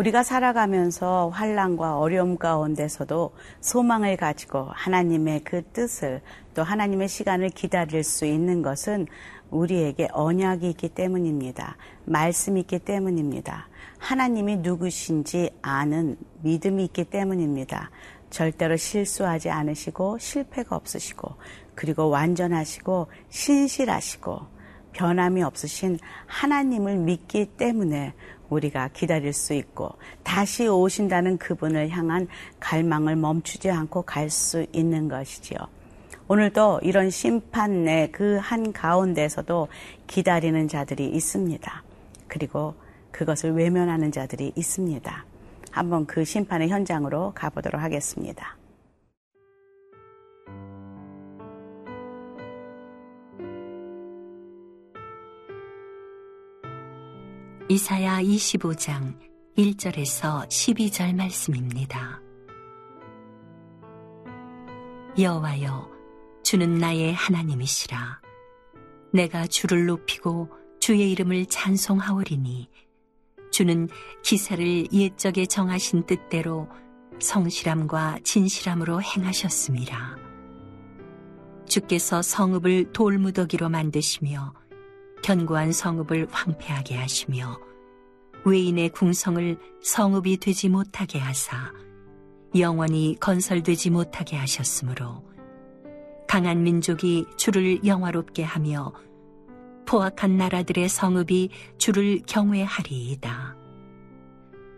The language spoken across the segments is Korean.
우리가 살아가면서 환란과 어려움 가운데서도 소망을 가지고 하나님의 그 뜻을 또 하나님의 시간을 기다릴 수 있는 것은 우리에게 언약이 있기 때문입니다. 말씀이 있기 때문입니다. 하나님이 누구신지 아는 믿음이 있기 때문입니다. 절대로 실수하지 않으시고 실패가 없으시고 그리고 완전하시고 신실하시고 변함이 없으신 하나님을 믿기 때문에 우리가 기다릴 수 있고 다시 오신다는 그분을 향한 갈망을 멈추지 않고 갈 수 있는 것이지요. 오늘도 이런 심판의 그한 가운데서도 기다리는 자들이 있습니다. 그리고 그것을 외면하는 자들이 있습니다. 한번 그 심판의 현장으로 가보도록 하겠습니다. 이사야 25장 1절에서 12절 말씀입니다. 여호와여 주는 나의 하나님이시라 내가 주를 높이고 주의 이름을 찬송하오리니 주는 기사를 옛적에 정하신 뜻대로 성실함과 진실함으로 행하셨습니다. 주께서 성읍을 돌무더기로 만드시며 견고한 성읍을 황폐하게 하시며 외인의 궁성을 성읍이 되지 못하게 하사 영원히 건설되지 못하게 하셨으므로 강한 민족이 주를 영화롭게 하며 포악한 나라들의 성읍이 주를 경외하리이다.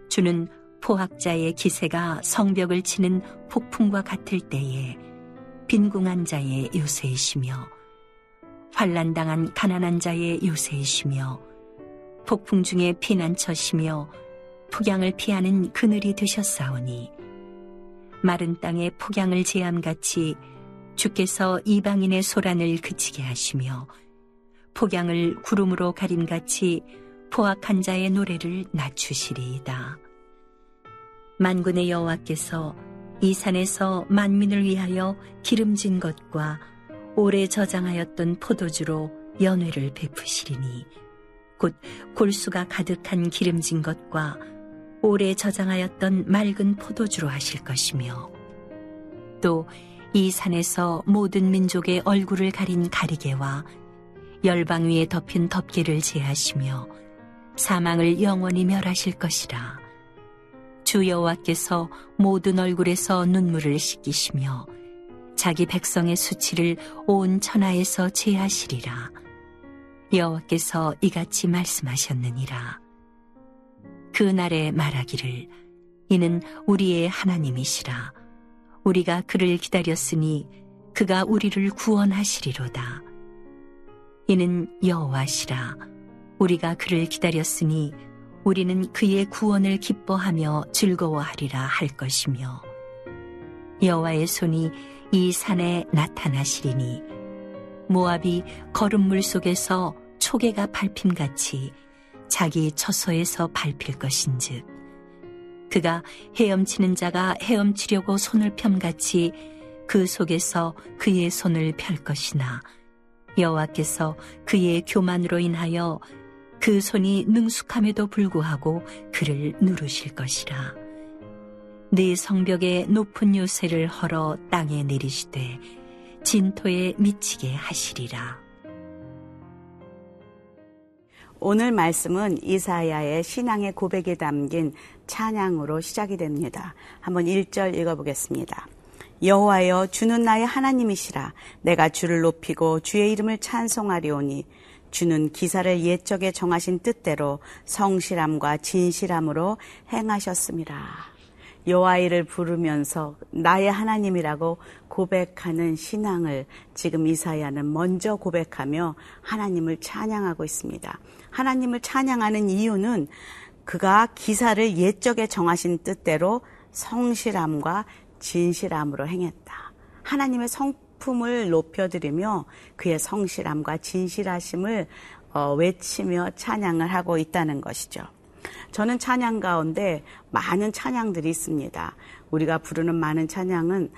주는 포악자의 기세가 성벽을 치는 폭풍과 같을 때에 빈궁한 자의 요새이시며 환란당한 가난한 자의 요새이시며 폭풍 중에 피난처시며 폭양을 피하는 그늘이 되셨사오니 마른 땅에 폭양을 제함같이 주께서 이방인의 소란을 그치게 하시며 폭양을 구름으로 가림같이 포악한 자의 노래를 낮추시리이다. 만군의 여호와께서 이 산에서 만민을 위하여 기름진 것과 오래 저장하였던 포도주로 연회를 베푸시리니 곧 골수가 가득한 기름진 것과 오래 저장하였던 맑은 포도주로 하실 것이며 또 이 산에서 모든 민족의 얼굴을 가린 가리개와 열방 위에 덮인 덮개를 제하시며 사망을 영원히 멸하실 것이라. 주 여호와께서 모든 얼굴에서 눈물을 씻기시며 자기 백성의 수치를 온 천하에서 제하시리라. 여호와께서 이같이 말씀하셨느니라. 그 날에 말하기를 이는 우리의 하나님이시라. 우리가 그를 기다렸으니 그가 우리를 구원하시리로다. 이는 여호와시라. 우리가 그를 기다렸으니 우리는 그의 구원을 기뻐하며 즐거워하리라 할 것이며 여호와의 손이 이 산에 나타나시리니 모압이 거름물 속에서 초계가 밟힘같이 자기 처소에서 밟힐 것인즉 그가 헤엄치는 자가 헤엄치려고 손을 펴같이 그 속에서 그의 손을 펼 것이나 여호와께서 그의 교만으로 인하여 그 손이 능숙함에도 불구하고 그를 누르실 것이라. 네 성벽에 높은 요새를 헐어 땅에 내리시되 진토에 미치게 하시리라. 오늘 말씀은 이사야의 신앙의 고백에 담긴 찬양으로 시작이 됩니다. 한번 1절 읽어보겠습니다. 여호와여 주는 나의 하나님이시라 내가 주를 높이고 주의 이름을 찬송하리오니 주는 기사를 옛적에 정하신 뜻대로 성실함과 진실함으로 행하셨습니다. 여호와이를 부르면서 나의 하나님이라고 고백하는 신앙을 지금 이사야는 먼저 고백하며 하나님을 찬양하고 있습니다. 하나님을 찬양하는 이유는 그가 기사를 옛적에 정하신 뜻대로 성실함과 진실함으로 행했다. 하나님의 성품을 높여드리며 그의 성실함과 진실하심을 어, 외치며 찬양을 하고 있다는 것이죠. 저는 찬양 가운데 많은 찬양들이 있습니다. 우리가 부르는 많은 찬양은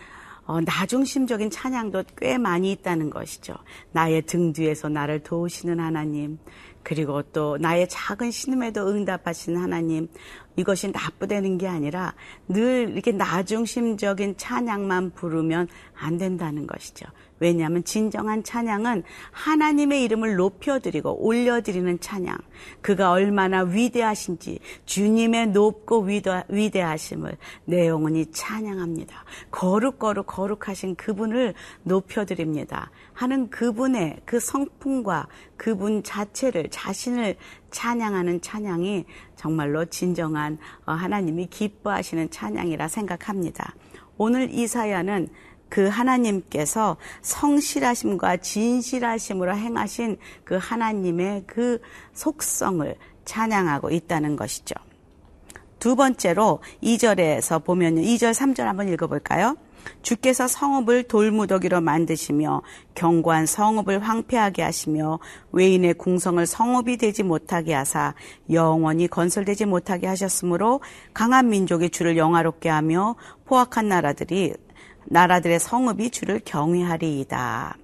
어, 나중심적인 찬양도 꽤 많이 있다는 것이죠. 나의 등 뒤에서 나를 도우시는 하나님, 그리고 또 나의 작은 신음에도 응답하신 하나님, 이것이 나쁘다는 게 아니라 늘 이렇게 나중심적인 찬양만 부르면 안 된다는 것이죠. 왜냐하면 진정한 찬양은 하나님의 이름을 높여드리고 올려드리는 찬양. 그가 얼마나 위대하신지 주님의 높고 위대, 하 심을내 영혼이 찬양합니다. 거룩거룩 거룩하신 그분을 높여드립니다. 하는 그분의 그 성품과 그분 자체를 자신을 찬양하는 찬양이 정말로 진정한 어, 하나님이 기뻐하시는 찬양이라 생각합니다. 오늘 이사야는 그 하나님께서 성실하심과 진실하심으로 행하신 그 하나님의 그 속성을 찬양하고 있다는 것이죠. 두 번째로 2절에서 보면 2절, 3절 한번 읽어볼까요? 주께서 성읍을 돌무더기로 만드시며 경관 성읍을 황폐하게 하시며 외인의 궁성을 성읍이 되지 못하게 하사 영원히 건설되지 못하게 하셨으므로 강한 민족이 주를 영화롭게 하며 포악한 나라들이 나라들의 성읍이 주를 경외하리이다.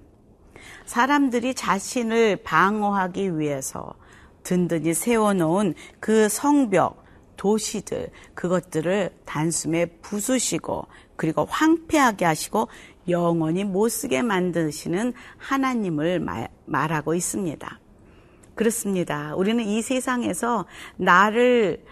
사람들이 자신을 방어하기 위해서 든든히 세워놓은 그 성벽, 도시들, 그것들을 단숨에 부수시고 그리고 황폐하게 하시고 영원히 못 쓰게 만드시는 하나님을 말, 말하고 있습니다. 그렇습니다. 우리는 이 세상에서 나를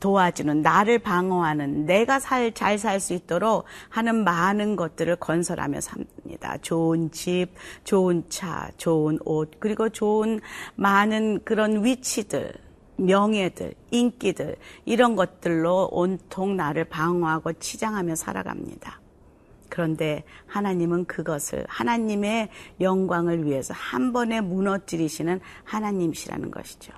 도와주는 나를 방어하는 내가 잘살 수 있도록 하는 많은 것들을 건설하며 삽니다. 좋은 집, 좋은 차, 좋은 옷, 그리고 좋은 많은 그런 위치들, 명예들, 인기들, 이런 것들로 온통 나를 방어하고 치장하며 살아갑니다. 그런데 하나님은 그것을 하나님의 영광을 위해서 한 번에 무너뜨리시는 하나님이시라는 것이죠.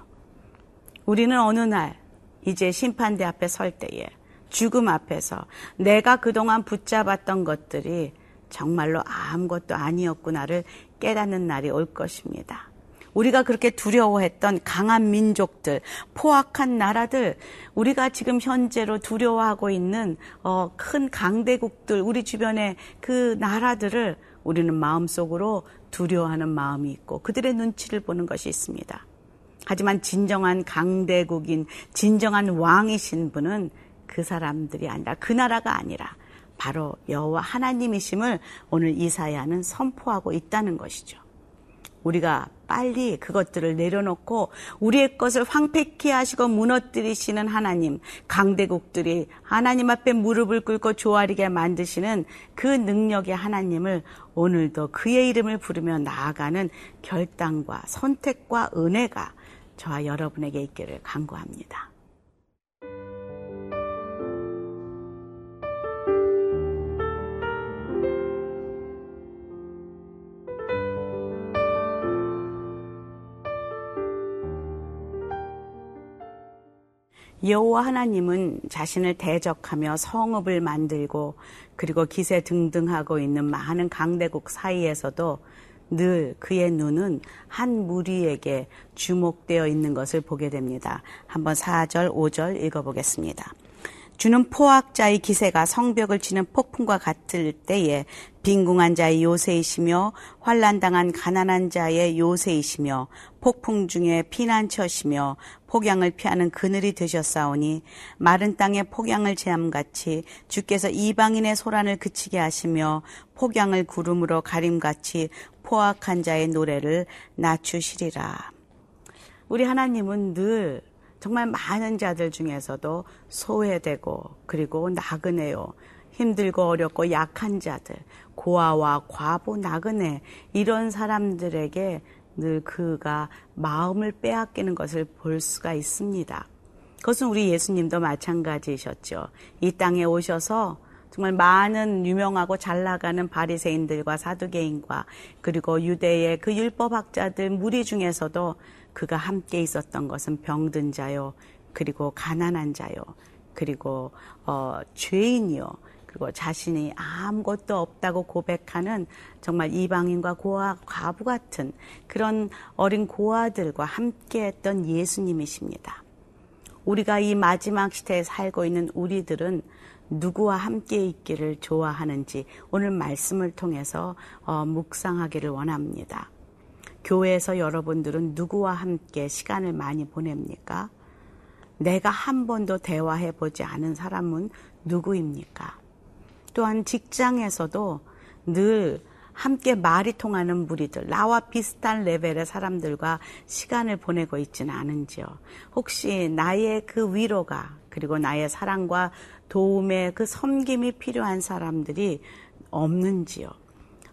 우리는 어느 날 이제 심판대 앞에 설 때에 죽음 앞에서 내가 그동안 붙잡았던 것들이 정말로 아무것도 아니었구나를 깨닫는 날이 올 것입니다. 우리가 그렇게 두려워했던 강한 민족들, 포악한 나라들, 우리가 지금 현재로 두려워하고 있는 어, 큰 강대국들, 우리 주변의 그 나라들을 우리는 마음속으로 두려워하는 마음이 있고 그들의 눈치를 보는 것이 있습니다. 하지만 진정한 강대국인, 진정한 왕이신 분은 그 사람들이 아니라 그 나라가 아니라 바로 여호와 하나님이심을 오늘 이사야는 선포하고 있다는 것이죠. 우리가 빨리 그것들을 내려놓고 우리의 것을 황폐케 하시고 무너뜨리시는 하나님, 강대국들이 하나님 앞에 무릎을 꿇고 조아리게 만드시는 그 능력의 하나님을 오늘도 그의 이름을 부르며 나아가는 결단과 선택과 은혜가 저와 여러분에게 있기를 간구합니다. 여호와 하나님은 자신을 대적하며 성읍을 만들고 그리고 기세 등등하고 있는 많은 강대국 사이에서도 늘 그의 눈은 한 무리에게 주목되어 있는 것을 보게 됩니다. 한번 4절, 5절 읽어보겠습니다. 주는 포악자의 기세가 성벽을 치는 폭풍과 같을 때에 빈궁한 자의 요새이시며 환란당한 가난한 자의 요새이시며 폭풍 중에 피난처시며 폭양을 피하는 그늘이 되셨사오니 마른 땅에 폭양을 제함같이 주께서 이방인의 소란을 그치게 하시며 폭양을 구름으로 가림같이 포악한 자의 노래를 낮추시리라. 우리 하나님은 늘 정말 많은 자들 중에서도 소외되고 그리고 나그네요. 힘들고 어렵고 약한 자들, 고아와 과부, 나그네 이런 사람들에게 늘 그가 마음을 빼앗기는 것을 볼 수가 있습니다. 그것은 우리 예수님도 마찬가지셨죠. 이 땅에 오셔서 정말 많은 유명하고 잘 나가는 바리새인들과 사두개인과 그리고 유대의 그 율법학자들 무리 중에서도 그가 함께 있었던 것은 병든 자요, 그리고 가난한 자요, 그리고 어, 죄인이요, 그리고 자신이 아무것도 없다고 고백하는 정말 이방인과 고아, 과부 같은 그런 어린 고아들과 함께했던 예수님이십니다. 우리가 이 마지막 시대에 살고 있는 우리들은 누구와 함께 있기를 좋아하는지 오늘 말씀을 통해서 어, 묵상하기를 원합니다. 교회에서 여러분들은 누구와 함께 시간을 많이 보냅니까? 내가 한 번도 대화해 보지 않은 사람은 누구입니까? 또한 직장에서도 늘 함께 말이 통하는 무리들, 나와 비슷한 레벨의 사람들과 시간을 보내고 있지는 않은지요. 혹시 나의 그 위로가 그리고 나의 사랑과 도움의 그 섬김이 필요한 사람들이 없는지요.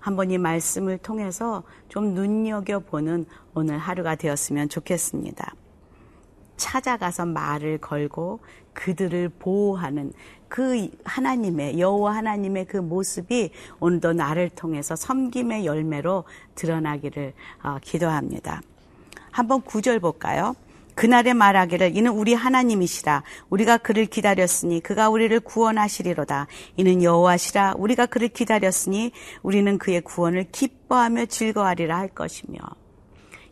한번 이 말씀을 통해서 좀 눈여겨보는 오늘 하루가 되었으면 좋겠습니다. 찾아가서 말을 걸고 그들을 보호하는 그 하나님의 여호와 하나님의 그 모습이 오늘도 나를 통해서 섬김의 열매로 드러나기를 어, 기도합니다. 한번 구절 볼까요? 그날에 말하기를 이는 우리 하나님이시라 우리가 그를 기다렸으니 그가 우리를 구원하시리로다 이는 여호와시라 우리가 그를 기다렸으니 우리는 그의 구원을 기뻐하며 즐거워하리라 할 것이며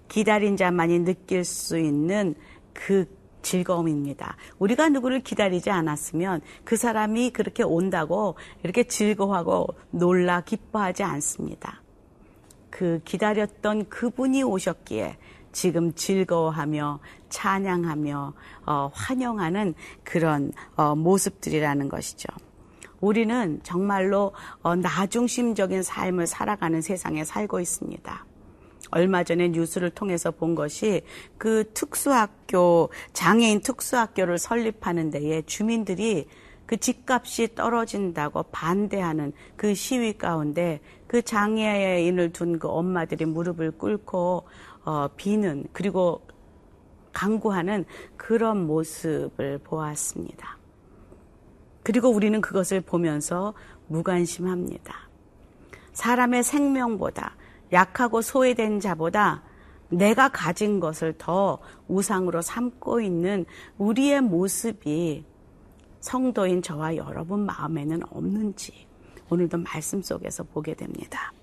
기다린 자만이 느낄 수 있는 그 즐거움입니다. 우리가 누구를 기다리지 않았으면 그 사람이 그렇게 온다고 이렇게 즐거워하고 놀라 기뻐하지 않습니다. 그 기다렸던 그분이 오셨기에 지금 즐거워하며 찬양하며 어, 환영하는 그런 어, 모습들이라는 것이죠. 우리는 정말로 어, 나중심적인 삶을 살아가는 세상에 살고 있습니다. 얼마 전에 뉴스를 통해서 본 것이 그 특수학교, 장애인 특수학교를 설립하는 데에 주민들이 그 집값이 떨어진다고 반대하는 그 시위 가운데 그 장애인을 둔 그 엄마들이 무릎을 꿇고 어, 비는 그리고 강구하는 그런 모습을 보았습니다. 그리고 우리는 그것을 보면서 무관심합니다. 사람의 생명보다 약하고 소외된 자보다 내가 가진 것을 더 우상으로 삼고 있는 우리의 모습이 성도인 저와 여러분 마음에는 없는지 오늘도 말씀 속에서 보게 됩니다.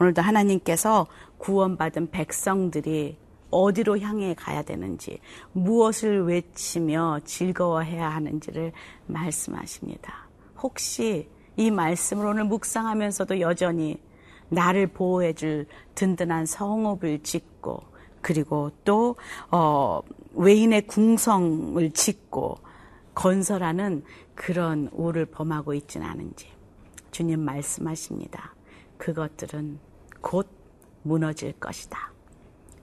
오늘도 하나님께서 구원받은 백성들이 어디로 향해 가야 되는지, 무엇을 외치며 즐거워해야 하는지를 말씀하십니다. 혹시 이 말씀을 오늘 묵상하면서도 여전히 나를 보호해줄 든든한 성읍을 짓고 그리고 또 어, 외인의 궁성을 짓고 건설하는 그런 우를 범하고 있지는 않은지 주님 말씀하십니다. 그것들은 곧 무너질 것이다.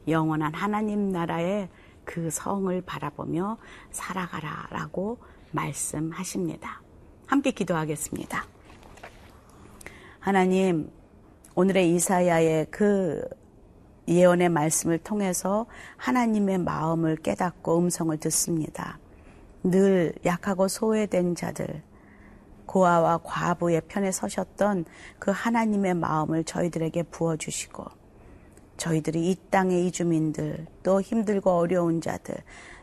영원한 하나님 나라의 그 성을 바라보며 살아가라 라고 말씀하십니다. 함께 기도하겠습니다. 하나님, 오늘의 이사야의 그 예언의 말씀을 통해서 하나님의 마음을 깨닫고 음성을 듣습니다. 늘 약하고 소외된 자들, 고아와 과부의 편에 서셨던 그 하나님의 마음을 저희들에게 부어주시고, 저희들이 이 땅의 이주민들, 또 힘들고 어려운 자들,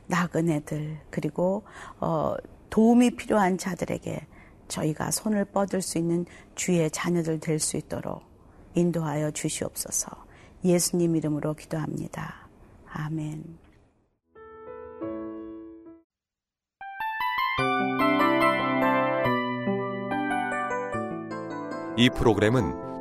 나그네들, 그리고 어, 도움이 필요한 자들에게 저희가 손을 뻗을 수 있는 주의 자녀들 될 수 있도록 인도하여 주시옵소서. 예수님 이름으로 기도합니다. 아멘. 이 프로그램은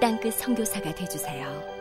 땅끝 성교사가 되주세요